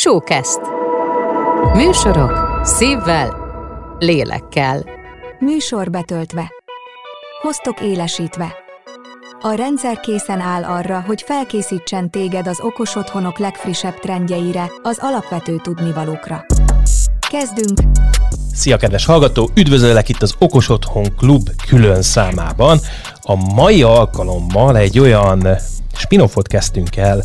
Showcast. Műsorok szívvel, lélekkel. Műsor betöltve. Hoztok élesítve. A rendszer készen áll arra, hogy felkészítsen téged az okos otthonok legfrissebb trendjeire, az alapvető tudnivalókra. Kezdünk! Szia, kedves hallgató! Üdvözöllek itt az Okos Otthon Klub külön számában. A mai alkalommal egy olyan spin-offot kezdtünk el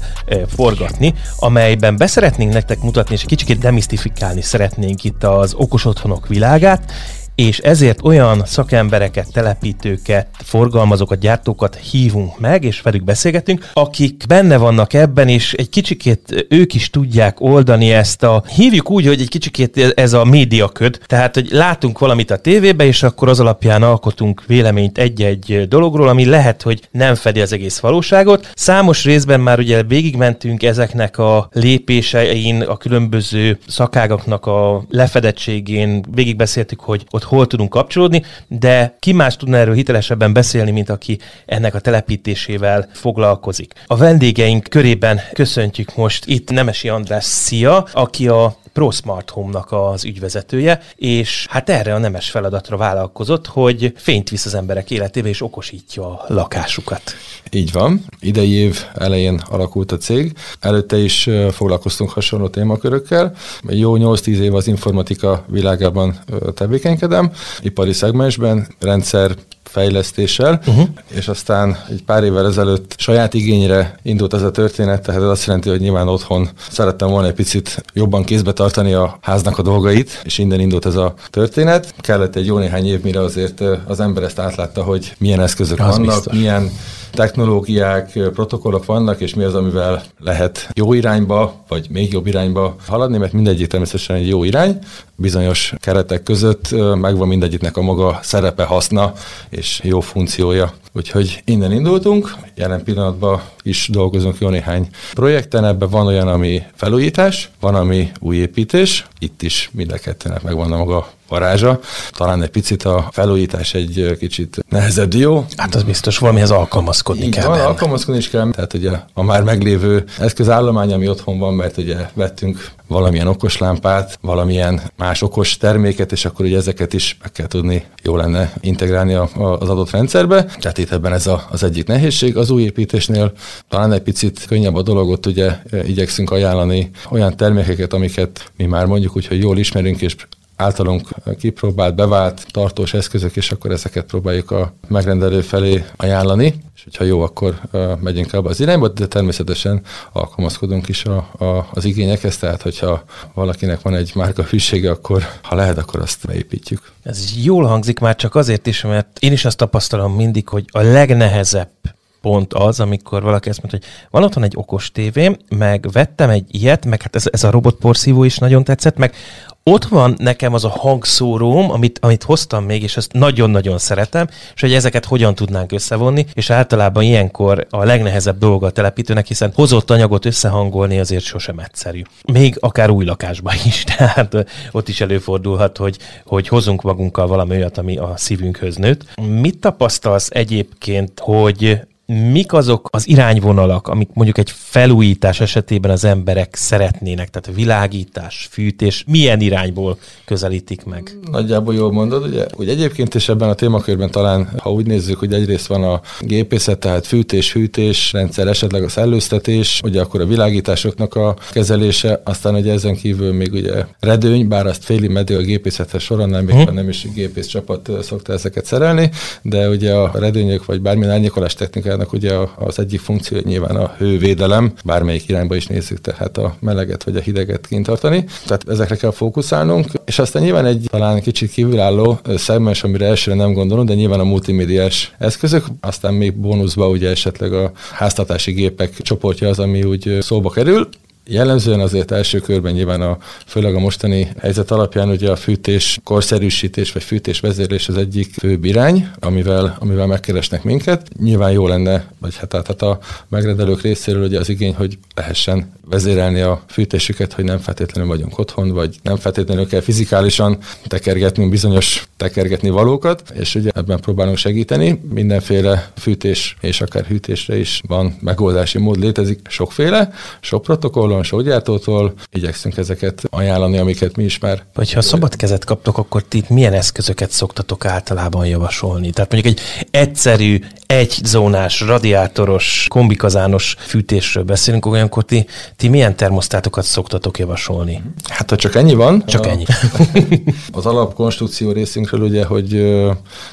forgatni, amelyben beszeretnénk nektek mutatni, és kicsit demisztifikálni szeretnénk itt az okos otthonok világát, és ezért olyan szakembereket, telepítőket, forgalmazókat, gyártókat hívunk meg, és velük beszélgetünk, akik benne vannak ebben, és egy kicsikét ők is tudják oldani ezt a, hívjuk úgy, hogy egy kicsikét ez a médiaköd, tehát, hogy látunk valamit a tévébe, és akkor az alapján alkotunk véleményt egy-egy dologról, ami lehet, hogy nem fedi az egész valóságot. Számos részben már ugye végigmentünk ezeknek a lépésein, a különböző szakágaknak a lefedettségén, végigbeszéltük, hogy ott hol tudunk kapcsolódni, de ki más tudna erről hitelesebben beszélni, mint aki ennek a telepítésével foglalkozik. A vendégeink körében köszöntjük most itt Nemesi András Szia, aki a ProSmart Home-nak az ügyvezetője, és hát erre a nemes feladatra vállalkozott, hogy fényt visz az emberek életébe, és okosítja a lakásukat. Így van. Idei év elején alakult a cég. Előtte is foglalkoztunk hasonló témakörökkel. Jó 8-10 év az informatika világában tevékenykedem, ipari szegmensben, rendszer fejlesztéssel, uh-huh. és aztán egy pár évvel ezelőtt saját igényre indult ez a történet, tehát ez azt jelenti, hogy nyilván otthon szerettem volna egy picit jobban kézbe tartani a háznak a dolgait, és innen indult ez a történet. Kellett egy jó néhány év, mire azért az ember ezt átlátta, hogy milyen eszközök az vannak, biztos. milyen technológiák, protokollok vannak, és mi az, amivel lehet jó irányba, vagy még jobb irányba haladni, mert mindegyik természetesen egy jó irány, bizonyos keretek között megvan mindegyiknek a maga szerepe, haszna és jó funkciója. Úgyhogy innen indultunk, jelen pillanatban is dolgozunk jó néhány projekten, ebben van olyan, ami felújítás, van, ami új építés, itt is mind a kettőnek megvan a maga varázsa. Talán egy picit a felújítás egy kicsit nehezebb dió. Hát az biztos valamihez alkalmazkodni kell. Van, alkalmazkodni is kell, tehát ugye a már meglévő eszközállomány, ami otthon van, mert ugye vettünk valamilyen okos lámpát, valamilyen más okos terméket, és akkor ugye ezeket is meg kell tudni, jó lenne integrálni a, a, az adott rendszerbe. Tehát itt ebben ez a, az egyik nehézség. Az új építésnél talán egy picit könnyebb a dologot, ugye igyekszünk ajánlani olyan termékeket, amiket mi már mondjuk úgy, hogy jól ismerünk, és általunk kipróbált, bevált tartós eszközök, és akkor ezeket próbáljuk a megrendelő felé ajánlani, és hogyha jó, akkor megyünk abba az irányba, de természetesen alkalmazkodunk is a, a, az igényekhez, tehát hogyha valakinek van egy márka hűsége, akkor ha lehet, akkor azt beépítjük. Ez jól hangzik már csak azért is, mert én is azt tapasztalom mindig, hogy a legnehezebb pont az, amikor valaki azt mondta, hogy van otthon egy okos tévém, meg vettem egy ilyet, meg hát ez, ez a robotporszívó is nagyon tetszett, meg ott van nekem az a hangszóróm, amit, amit hoztam még, és ezt nagyon-nagyon szeretem, és hogy ezeket hogyan tudnánk összevonni, és általában ilyenkor a legnehezebb dolga a telepítőnek, hiszen hozott anyagot összehangolni azért sosem egyszerű. Még akár új lakásban is, tehát ott is előfordulhat, hogy, hogy hozunk magunkkal valami olyat, ami a szívünkhöz nőtt. Mit tapasztalsz egyébként, hogy mik azok az irányvonalak, amik mondjuk egy felújítás esetében az emberek szeretnének, tehát világítás, fűtés, milyen irányból közelítik meg? Nagyjából jól mondod, ugye, hogy egyébként is ebben a témakörben talán, ha úgy nézzük, hogy egyrészt van a gépészet, tehát fűtés, hűtés, rendszer, esetleg a szellőztetés, ugye akkor a világításoknak a kezelése, aztán ugye ezen kívül még ugye redőny, bár azt féli medő a gépészethez során, nem, hmm. nem is gépész csapat szokta ezeket szerelni, de ugye a redőnyök vagy bármilyen árnyékolás technika energiának ugye az egyik funkció nyilván a hővédelem, bármelyik irányba is nézzük, tehát a meleget vagy a hideget kint tartani. Tehát ezekre kell fókuszálnunk, és aztán nyilván egy talán kicsit kívülálló szegmens, amire elsőre nem gondolunk, de nyilván a multimédiás eszközök, aztán még bónuszba ugye esetleg a háztartási gépek csoportja az, ami úgy szóba kerül. Jellemzően azért első körben nyilván a, főleg a mostani helyzet alapján ugye a fűtés korszerűsítés vagy fűtés vezérlés az egyik fő irány, amivel, amivel megkeresnek minket. Nyilván jó lenne, vagy hát, hát a megrendelők részéről ugye az igény, hogy lehessen vezérelni a fűtésüket, hogy nem feltétlenül vagyunk otthon, vagy nem feltétlenül kell fizikálisan tekergetni bizonyos tekergetni valókat, és ugye ebben próbálunk segíteni. Mindenféle fűtés és akár hűtésre is van megoldási mód, létezik sokféle, sok protokoll, alkalmas gyártótól igyekszünk ezeket ajánlani, amiket mi is már. Vagy ha kaptok, akkor ti milyen eszközöket szoktatok általában javasolni? Tehát mondjuk egy egyszerű, egy zónás, radiátoros, kombikazános fűtésről beszélünk, olyankor ti, ti milyen termosztátokat szoktatok javasolni? Hát ha csak ennyi van. Csak ennyi. az alapkonstrukció részünkről ugye, hogy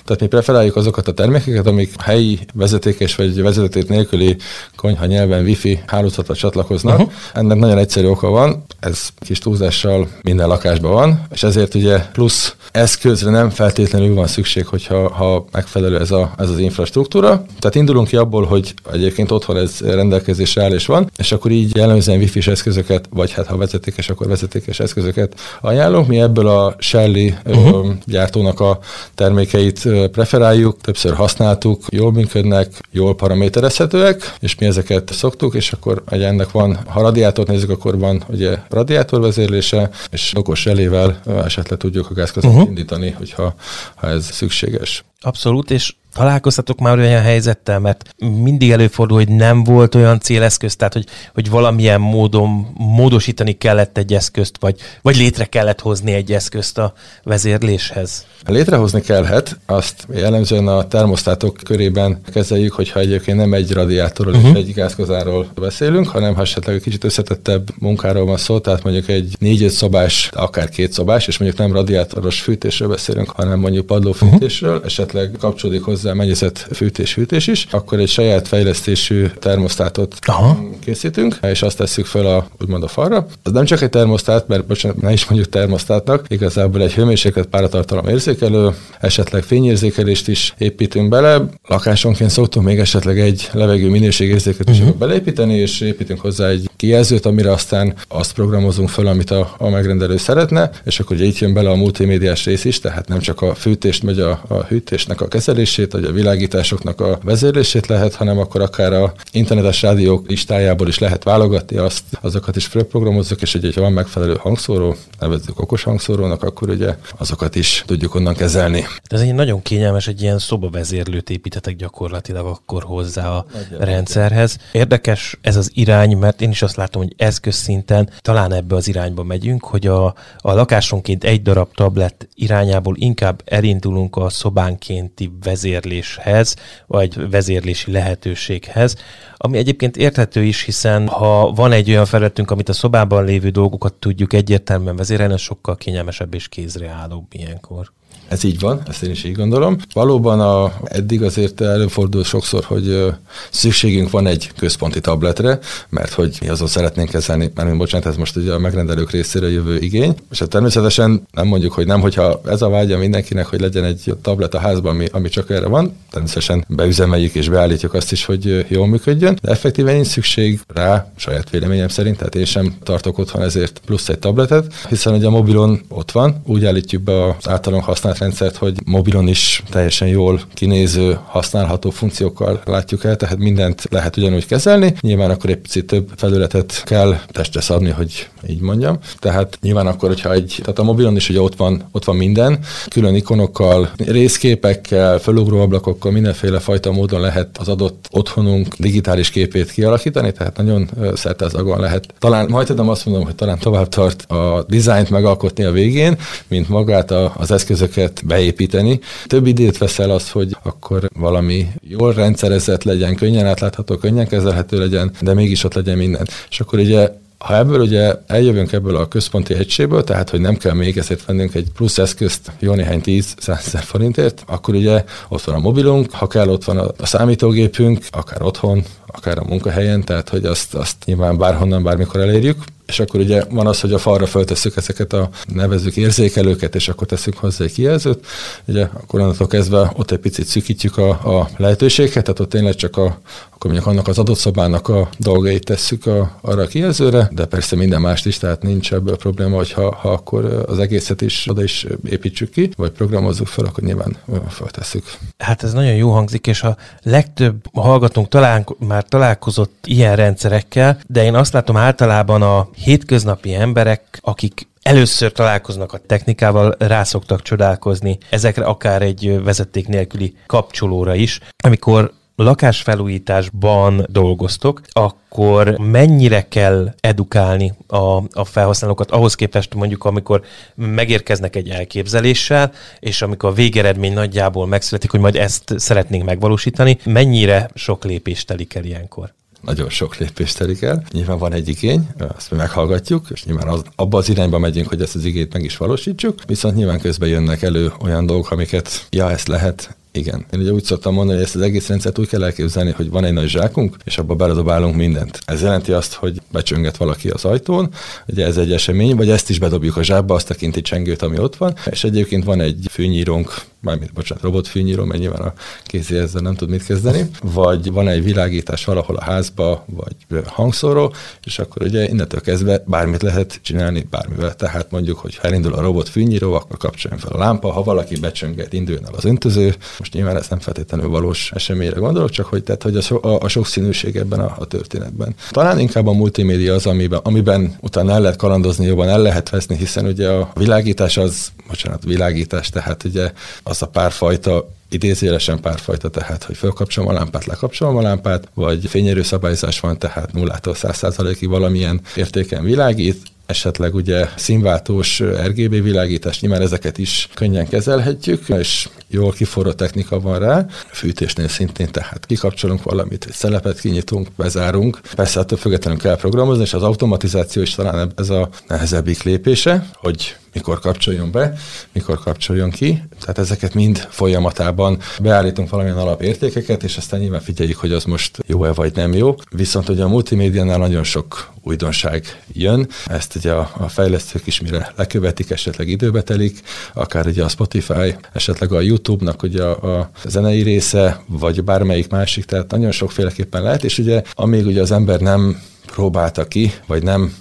tehát mi preferáljuk azokat a termékeket, amik helyi vezetékes vagy vezeték nélküli konyha nyelven wifi hálózatra csatlakoznak. Uh-huh. Ennek nagyon egyszerű oka van, ez kis túlzással minden lakásban van, és ezért ugye plusz eszközre nem feltétlenül van szükség, hogyha ha megfelelő ez, a, ez az infrastruktúra. Tehát indulunk ki abból, hogy egyébként otthon ez rendelkezésre áll és van, és akkor így jellemzően wifi-s eszközöket, vagy hát ha vezetékes, akkor vezetékes eszközöket ajánlunk. Mi ebből a Shelly uh-huh. gyártónak a termékeit preferáljuk, többször használtuk, jól működnek, jól paraméterezhetőek, és mi ezeket szoktuk, és akkor egy ennek van, ha radiátort nézzük, akkor van ugye radiátorvezérlése, és okos elével esetleg tudjuk a gázközöt uh-huh. indítani, hogyha ha ez szükséges. Abszolút, és találkoztatok már olyan helyzettel, mert mindig előfordul, hogy nem volt olyan céleszköz, tehát hogy, hogy valamilyen módon módosítani kellett egy eszközt, vagy, vagy létre kellett hozni egy eszközt a vezérléshez. Létrehozni kellhet, azt jellemzően a termosztátok körében kezeljük, hogyha egyébként nem egy radiátorról uh-huh. és egy gázkozáról beszélünk, hanem ha esetleg egy kicsit összetettebb munkáról van szó, tehát mondjuk egy négy-öt szobás, akár két szobás, és mondjuk nem radiátoros fűtésről beszélünk, hanem mondjuk padlófűtésről, uh-huh. esetleg kapcsolódik hozzá mennyezet fűtés-fűtés is, akkor egy saját fejlesztésű termosztátot Aha. készítünk, és azt tesszük fel a, úgymond a falra. Az nem csak egy termosztát, mert bocsánat, ne is mondjuk termosztátnak, igazából egy hőmérséklet páratartalom érzékelő, esetleg fényérzékelést is építünk bele. Lakásonként szoktunk még esetleg egy levegő minőségérzéket is uh-huh. beleépíteni, és építünk hozzá egy kijelzőt, amire aztán azt programozunk fel, amit a, a megrendelő szeretne, és akkor ugye itt jön bele a multimédiás rész is, tehát nem csak a fűtést megy a, a hűtésnek a kezelését, vagy a világításoknak a vezérlését lehet, hanem akkor akár a internetes rádiók listájából is lehet válogatni, azt, azokat is fölprogramozzuk, és hogy van megfelelő hangszóró, nevezzük okos hangszórónak, akkor ugye azokat is tudjuk onnan kezelni. De ez egy nagyon kényelmes, egy ilyen szobavezérlőt építetek gyakorlatilag akkor hozzá a Nagyon rendszerhez. Érdekes ez az irány, mert én is azt látom, hogy eszközszinten talán ebbe az irányba megyünk, hogy a, a lakásonként egy darab tablet irányából inkább elindulunk a szobánkénti vezérlés vezérléshez, vagy vezérlési lehetőséghez, ami egyébként érthető is, hiszen ha van egy olyan felületünk, amit a szobában lévő dolgokat tudjuk egyértelműen vezérelni, az sokkal kényelmesebb és kézreállóbb ilyenkor. Ez így van, ezt én is így gondolom. Valóban a, eddig azért előfordul sokszor, hogy szükségünk van egy központi tabletre, mert hogy mi azon szeretnénk kezelni, mert mi bocsánat, ez most ugye a megrendelők részére jövő igény. És hát természetesen nem mondjuk, hogy nem, hogyha ez a vágya mindenkinek, hogy legyen egy tablet a házban, ami, ami csak erre van, természetesen beüzemeljük és beállítjuk azt is, hogy jól működjön, de effektíven nincs szükség rá, saját véleményem szerint, tehát én sem tartok otthon ezért plusz egy tabletet, hiszen ugye a mobilon ott van, úgy állítjuk be az általunk használt rendszert, hogy mobilon is teljesen jól kinéző, használható funkciókkal látjuk el, tehát mindent lehet ugyanúgy kezelni. Nyilván akkor egy picit több felületet kell testre szabni, hogy így mondjam. Tehát nyilván akkor, hogyha egy, tehát a mobilon is ugye ott van, ott van minden, külön ikonokkal, részképekkel, felugró ablakokkal, mindenféle fajta módon lehet az adott otthonunk digitális képét kialakítani, tehát nagyon szertezagon lehet. Talán majd tudom azt mondom, hogy talán tovább tart a dizájnt megalkotni a végén, mint magát a, az eszközöket beépíteni. Több időt veszel az, hogy akkor valami jól rendszerezett legyen, könnyen átlátható, könnyen kezelhető legyen, de mégis ott legyen minden. És akkor ugye ha ebből ugye eljövünk ebből a központi egységből, tehát hogy nem kell még ezért vennünk egy plusz eszközt jó néhány 10 ezer forintért, akkor ugye ott van a mobilunk, ha kell ott van a számítógépünk, akár otthon, akár a munkahelyen, tehát hogy azt, azt nyilván bárhonnan, bármikor elérjük, és akkor ugye van az, hogy a falra föltesszük ezeket a nevezük érzékelőket, és akkor teszünk hozzá egy kijelzőt. Ugye akkor onnantól kezdve ott egy picit szűkítjük a, a lehetőséget, tehát ott tényleg csak a, akkor mondjuk annak az adott szobának a dolgait tesszük a, arra a kijelzőre, de persze minden mást is, tehát nincs ebből probléma, hogy ha, ha akkor az egészet is oda is építsük ki, vagy programozzuk fel, akkor nyilván feltesszük. Hát ez nagyon jó hangzik, és a legtöbb hallgatónk talán már találkozott ilyen rendszerekkel, de én azt látom általában a hétköznapi emberek, akik először találkoznak a technikával, rászoktak csodálkozni ezekre akár egy vezeték nélküli kapcsolóra is, amikor lakásfelújításban dolgoztok, akkor mennyire kell edukálni a, a felhasználókat ahhoz képest mondjuk, amikor megérkeznek egy elképzeléssel, és amikor a végeredmény nagyjából megszületik, hogy majd ezt szeretnénk megvalósítani, mennyire sok lépést telik el ilyenkor? Nagyon sok lépést telik el. Nyilván van egy igény, azt mi meghallgatjuk, és nyilván az, abba az irányba megyünk, hogy ezt az igét meg is valósítsuk, viszont nyilván közben jönnek elő olyan dolgok, amiket, ja, ezt lehet, igen. Én ugye úgy szoktam mondani, hogy ezt az egész rendszert úgy kell elképzelni, hogy van egy nagy zsákunk, és abba beledobálunk mindent. Ez jelenti azt, hogy becsönget valaki az ajtón, ugye ez egy esemény, vagy ezt is bedobjuk a zsákba, azt a kinti csengőt, ami ott van, és egyébként van egy fűnyírónk, mármint, bocsánat, robotfűnyíró, mert nyilván a kézi ezzel nem tud mit kezdeni, vagy van egy világítás valahol a házba, vagy hangszóró, és akkor ugye innentől kezdve bármit lehet csinálni bármivel. Tehát mondjuk, hogy elindul a robot fűnyíró, akkor kapcsoljon fel a lámpa, ha valaki becsönget, induljon el az öntöző. Most nyilván ez nem feltétlenül valós eseményre gondolok, csak hogy, tehát, hogy a, so, a, a sokszínűség ebben a, a történetben. Talán inkább a multimédia az, amiben, amiben utána el lehet kalandozni, jobban el lehet veszni, hiszen ugye a világítás az, bocsánat, világítás, tehát ugye az a párfajta idézélesen párfajta, tehát hogy felkapcsolom a lámpát, lekapcsolom a lámpát, vagy fényerő szabályzás van, tehát 0-tól 100%-ig valamilyen értéken világít, esetleg ugye színváltós RGB világítás, nyilván ezeket is könnyen kezelhetjük, és jól kiforró technika van rá. Fűtésnél szintén, tehát kikapcsolunk valamit, egy szelepet kinyitunk, bezárunk. Persze attól függetlenül kell programozni, és az automatizáció is talán ez a nehezebbik lépése, hogy mikor kapcsoljon be, mikor kapcsoljon ki. Tehát ezeket mind folyamatában beállítunk valamilyen alapértékeket, és aztán nyilván figyeljük, hogy az most jó-e vagy nem jó. Viszont ugye a multimédiánál nagyon sok újdonság jön. Ezt ugye a, a fejlesztők is mire lekövetik, esetleg időbe telik, akár ugye a Spotify, esetleg a YouTube-nak ugye a, a zenei része, vagy bármelyik másik, tehát nagyon sokféleképpen lehet, és ugye amíg ugye az ember nem próbálta ki, vagy nem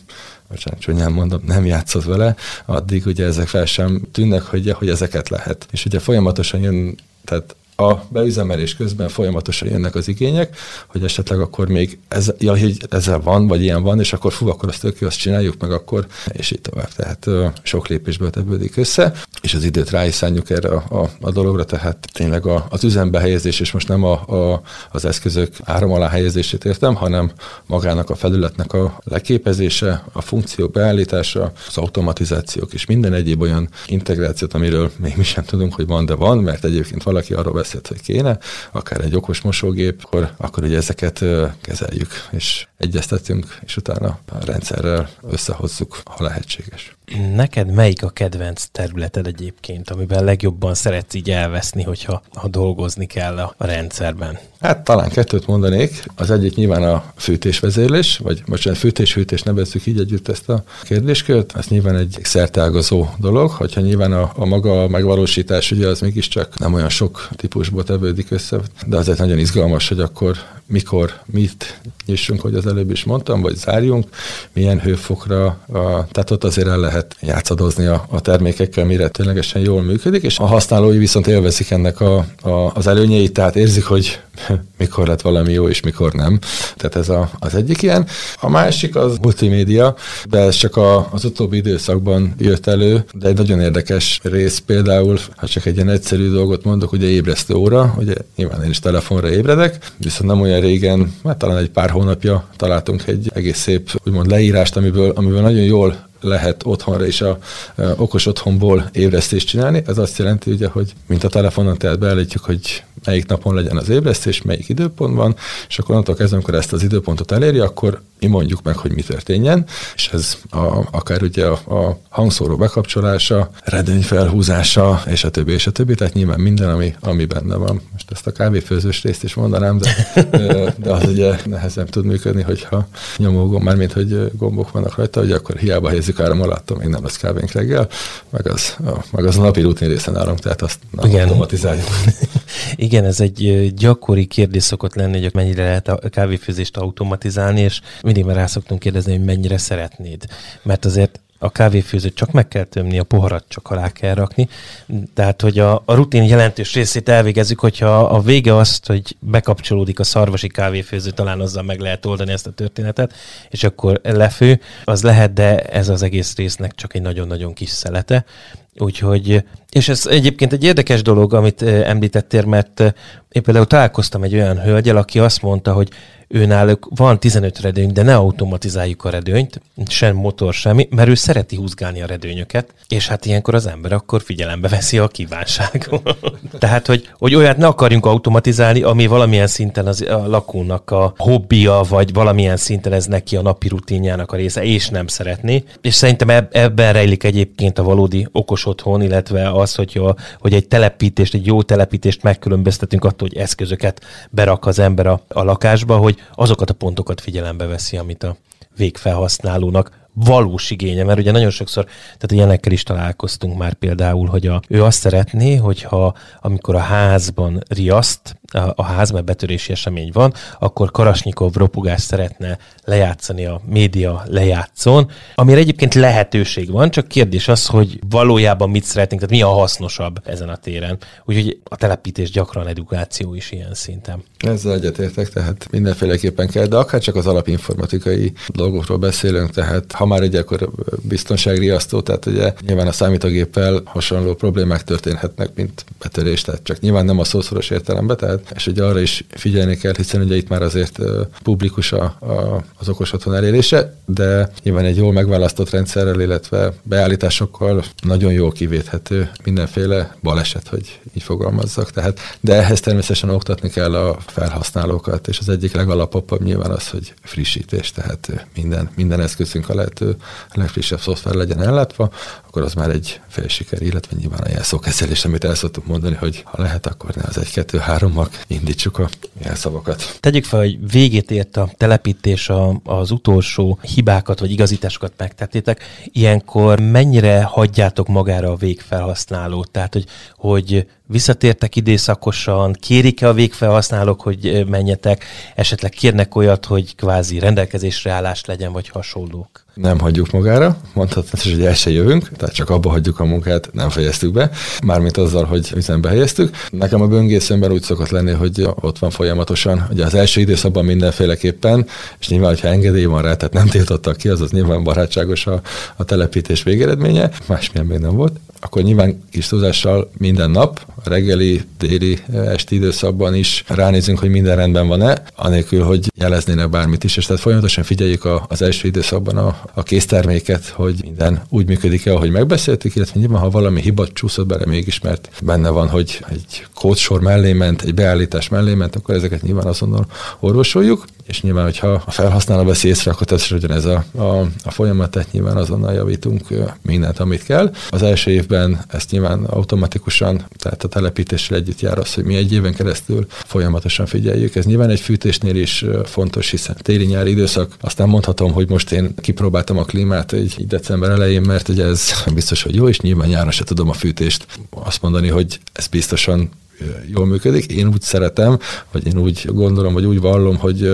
bocsánat, csúnyán mondom, nem játszott vele, addig ugye ezek fel sem tűnnek, hogy, hogy ezeket lehet. És ugye folyamatosan jön, tehát a beüzemelés közben folyamatosan jönnek az igények, hogy esetleg akkor még ez, ja, hogy ezzel van, vagy ilyen van, és akkor fú, akkor azt tök azt csináljuk meg akkor, és így tovább. Tehát sok lépésből tevődik össze, és az időt rá is szálljuk erre a, a, a dologra, tehát tényleg a, az üzembe helyezés, és most nem a, a, az eszközök áram alá helyezését értem, hanem magának a felületnek a leképezése, a funkció beállítása, az automatizációk és minden egyéb olyan integrációt, amiről még mi sem tudunk, hogy van, de van, mert egyébként valaki arról beszél, beszélt, hogy kéne, akár egy okos mosógép, akkor, akkor ugye ezeket kezeljük, és egyeztetünk, és utána a rendszerrel összehozzuk, ha lehetséges. Neked melyik a kedvenc területed egyébként, amiben legjobban szeretsz így elveszni, hogyha ha dolgozni kell a, a rendszerben? Hát talán kettőt mondanék. Az egyik nyilván a fűtésvezérlés, vagy most egy fűtés-fűtés nevezzük így együtt ezt a kérdéskört. Ez nyilván egy szerteágazó dolog, hogyha nyilván a, a maga megvalósítás ugye az mégiscsak nem olyan sok típusból tevődik össze, de azért nagyon izgalmas, hogy akkor mikor, mit nyissunk, hogy az előbb is mondtam, vagy zárjunk, milyen hőfokra, a, tehát ott azért el lehet játszadozni a, a termékekkel, mire ténylegesen jól működik, és a használói viszont élvezik ennek a, a, az előnyeit, tehát érzik, hogy mikor lett valami jó, és mikor nem. Tehát ez a, az egyik ilyen. A másik az multimédia, de ez csak a, az utóbbi időszakban jött elő, de egy nagyon érdekes rész például, ha csak egy ilyen egyszerű dolgot mondok, ugye ébresztő óra, ugye nyilván én is telefonra ébredek, viszont nem olyan régen, hát talán egy pár hónapja találtunk egy egész szép úgymond leírást, amiből, amiből nagyon jól lehet otthonra is a, a okos otthonból ébresztést csinálni. Ez azt jelenti, ugye, hogy mint a telefonon, tehát beállítjuk, hogy melyik napon legyen az ébresztés, melyik időpontban, és akkor onnantól kezdve, amikor ezt az időpontot eléri, akkor mi mondjuk meg, hogy mi történjen, és ez a, akár ugye a, a hangszóró bekapcsolása, redőny felhúzása, és a többi, és a többi, tehát nyilván minden, ami, ami benne van. Ezt a kávéfőzős részt is mondanám, de, de az ugye nehezen tud működni, hogyha nyomó mármint, hogy gombok vannak rajta, hogy akkor hiába helyezzük áram alatt, még nem lesz kávénk reggel, meg az meg az a napi rutin részen állunk, tehát azt nem Igen. automatizáljuk. Igen, ez egy gyakori kérdés szokott lenni, hogy mennyire lehet a kávéfőzést automatizálni, és mindig már rá szoktunk kérdezni, hogy mennyire szeretnéd. Mert azért a kávéfőzőt csak meg kell tömni, a poharat csak alá kell rakni. Tehát, hogy a, a rutin jelentős részét elvégezzük, hogyha a vége azt, hogy bekapcsolódik a szarvasi kávéfőző, talán azzal meg lehet oldani ezt a történetet, és akkor lefő, az lehet, de ez az egész résznek csak egy nagyon-nagyon kis szelete. Úgyhogy És ez egyébként egy érdekes dolog, amit említettél, mert én például találkoztam egy olyan hölgyel, aki azt mondta, hogy ő náluk van 15 redőny, de ne automatizáljuk a redőnyt, sem motor, semmi, mert ő szereti húzgálni a redőnyöket, és hát ilyenkor az ember akkor figyelembe veszi a kívánságot. Tehát, hogy, hogy olyat ne akarjunk automatizálni, ami valamilyen szinten az, a lakónak a hobbija, vagy valamilyen szinten ez neki a napi rutinjának a része, és nem szeretné. És szerintem ebben rejlik egyébként a valódi okos otthon, illetve az, hogy, a, hogy egy telepítést, egy jó telepítést megkülönböztetünk attól, hogy eszközöket berak az ember a, a lakásba, hogy azokat a pontokat figyelembe veszi, amit a végfelhasználónak valós igénye, mert ugye nagyon sokszor, tehát ilyenekkel is találkoztunk már például, hogy a, ő azt szeretné, hogyha amikor a házban riaszt, a, ház, mert betörési esemény van, akkor Karasnyikov ropugást szeretne lejátszani a média lejátszón, amire egyébként lehetőség van, csak kérdés az, hogy valójában mit szeretnénk, tehát mi a hasznosabb ezen a téren. Úgyhogy a telepítés gyakran edukáció is ilyen szinten. Ezzel egyetértek, tehát mindenféleképpen kell, de akár csak az alapinformatikai dolgokról beszélünk, tehát ha már egy akkor biztonságriasztó, tehát ugye nyilván a számítógéppel hasonló problémák történhetnek, mint betörés, tehát csak nyilván nem a szószoros értelemben, tehát, és ugye arra is figyelni kell, hiszen ugye itt már azért publikus a, a, az okos otthon elérése, de nyilván egy jól megválasztott rendszerrel, illetve beállításokkal nagyon jól kivéthető mindenféle baleset, hogy így fogalmazzak. Tehát, de ehhez természetesen oktatni kell a felhasználókat, és az egyik legalapabb nyilván az, hogy frissítés, tehát minden, minden eszközünk a lehető legfrissebb szoftver legyen ellátva, akkor az már egy fél siker, illetve nyilván a jelszókezelés, amit el szoktuk mondani, hogy ha lehet, akkor ne az 1, 2, 3-mal csak indítsuk a jelszavakat. Tegyük fel, hogy végét ért a telepítés, a, az utolsó hibákat vagy igazításokat megtettétek. Ilyenkor mennyire hagyjátok magára a végfelhasználót? Tehát, hogy, hogy visszatértek időszakosan, kérik-e a végfelhasználók, hogy menjetek, esetleg kérnek olyat, hogy kvázi rendelkezésre állás legyen, vagy hasonlók? Nem hagyjuk magára, mondhatni, hogy el se jövünk, tehát csak abba hagyjuk a munkát, nem fejeztük be, mármint azzal, hogy üzembe helyeztük. Nekem a böngészőmben úgy szokott lenni, hogy ott van folyamatosan, ugye az első időszakban mindenféleképpen, és nyilván, hogyha engedély van rá, tehát nem tiltottak ki, az nyilván barátságos a, a telepítés végeredménye, másmilyen még nem volt. Akkor nyilván kis tudással minden nap, reggeli, déli, esti időszakban is ránézünk, hogy minden rendben van-e, anélkül, hogy jeleznének bármit is, és tehát folyamatosan figyeljük a, az első időszakban a, a készterméket, hogy minden úgy működik-e, ahogy megbeszéltük, illetve nyilván, ha valami hiba csúszott bele mégis, mert benne van, hogy egy kódsor mellé ment, egy beállítás mellé ment, akkor ezeket nyilván azonnal orvosoljuk, és nyilván, hogyha a felhasználó veszi észre, akkor természetesen ez a, a, a folyamat, tehát nyilván azonnal javítunk mindent, amit kell. Az első évben ezt nyilván automatikusan, tehát a telepítéssel együtt jár az, hogy mi egy éven keresztül folyamatosan figyeljük. Ez nyilván egy fűtésnél is fontos, hiszen téli-nyári időszak. Azt nem mondhatom, hogy most én kipróbáltam a klímát egy december elején, mert ugye ez biztos, hogy jó, és nyilván nyáron se tudom a fűtést azt mondani, hogy ez biztosan jól működik. Én úgy szeretem, vagy én úgy gondolom, vagy úgy vallom, hogy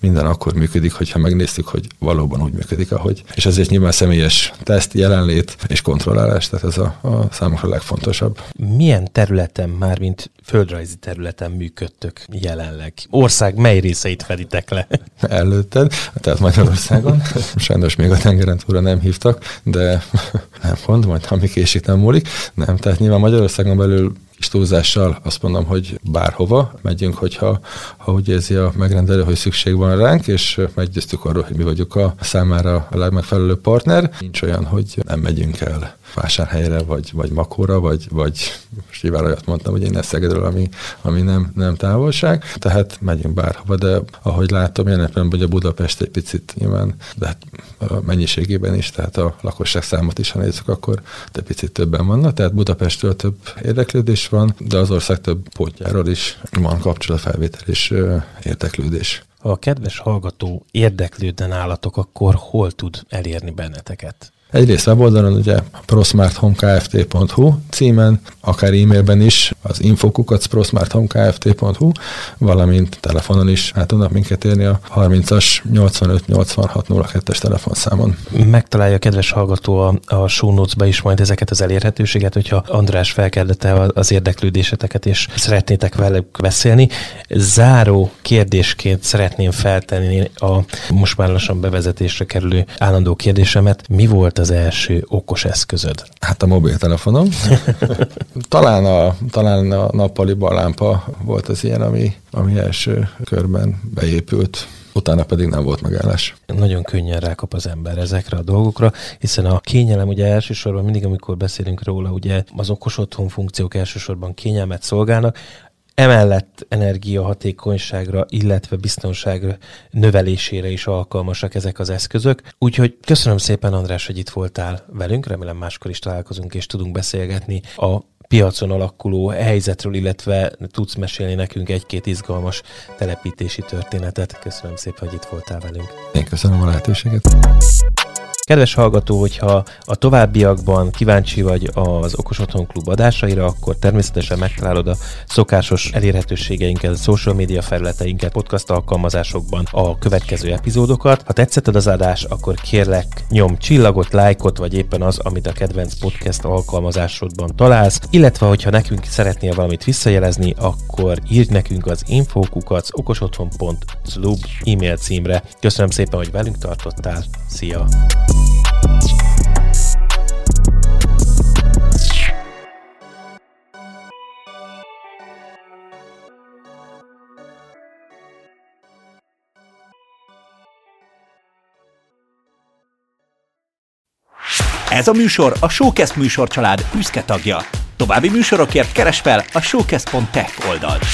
minden akkor működik, hogyha megnéztük, hogy valóban úgy működik, ahogy. És ezért nyilván személyes teszt, jelenlét és kontrollálás, tehát ez a, a számokra legfontosabb. Milyen területen, már mint földrajzi területen működtök jelenleg? Ország mely részeit feditek le? Előtted, tehát Magyarországon. Sajnos még a tengeren túlra nem hívtak, de nem pont, majd ha mi késik nem múlik. Nem, tehát nyilván Magyarországon belül kis túlzással azt mondom, hogy bárhova megyünk, hogyha ha úgy érzi a megrendelő, hogy szükség van ránk, és meggyőztük arról, hogy mi vagyunk a számára a legmegfelelőbb partner. Nincs olyan, hogy nem megyünk el vásárhelyre, vagy, vagy Makóra, vagy, vagy most nyilván olyat mondtam, hogy én Eszegedről, ami, ami nem, nem távolság, tehát megyünk bárhova, de ahogy látom, jelen hogy a Budapest egy picit nyilván, de hát a mennyiségében is, tehát a lakosság számot is, ha nézzük, akkor egy picit többen vannak, tehát Budapestről több érdeklődés van, de az ország több pontjáról is van kapcsolatfelvétel és érdeklődés. Ha a kedves hallgató érdeklődne nálatok, akkor hol tud elérni benneteket? Egyrészt weboldalon ugye prosmarthomekft.hu címen, akár e-mailben is az infokukat prosmarthomekft.hu, valamint telefonon is át tudnak minket érni a 30-as 85 86 02-es telefonszámon. Megtalálja a kedves hallgató a, a show notes-ba is majd ezeket az elérhetőséget, hogyha András felkeldette az érdeklődéseteket, és szeretnétek velük beszélni. Záró kérdésként szeretném feltenni a most már lassan bevezetésre kerülő állandó kérdésemet. Mi volt az első okos eszközöd? Hát a mobiltelefonom. talán, a, talán a nappali balámpa volt az ilyen, ami, ami első körben beépült utána pedig nem volt megállás. Nagyon könnyen rákap az ember ezekre a dolgokra, hiszen a kényelem ugye elsősorban mindig, amikor beszélünk róla, ugye az okos otthon funkciók elsősorban kényelmet szolgálnak, Emellett energiahatékonyságra, illetve biztonságra növelésére is alkalmasak ezek az eszközök. Úgyhogy köszönöm szépen, András, hogy itt voltál velünk. Remélem máskor is találkozunk és tudunk beszélgetni a piacon alakuló helyzetről, illetve tudsz mesélni nekünk egy-két izgalmas telepítési történetet. Köszönöm szépen, hogy itt voltál velünk. Én köszönöm a lehetőséget. Kedves hallgató, hogyha a továbbiakban kíváncsi vagy az Okos Otthon Klub adásaira, akkor természetesen megtalálod a szokásos elérhetőségeinket, a social media felületeinket, podcast alkalmazásokban a következő epizódokat. Ha tetszetted az adás, akkor kérlek nyom csillagot, lájkot, vagy éppen az, amit a kedvenc podcast alkalmazásodban találsz, illetve hogyha nekünk szeretnél valamit visszajelezni, akkor írj nekünk az infókukat okosotthon.club e-mail címre. Köszönöm szépen, hogy velünk tartottál. Szia! Ez a műsor a Showcast műsorcsalád büszke tagja. További műsorokért keres fel a showcast.tech oldalt.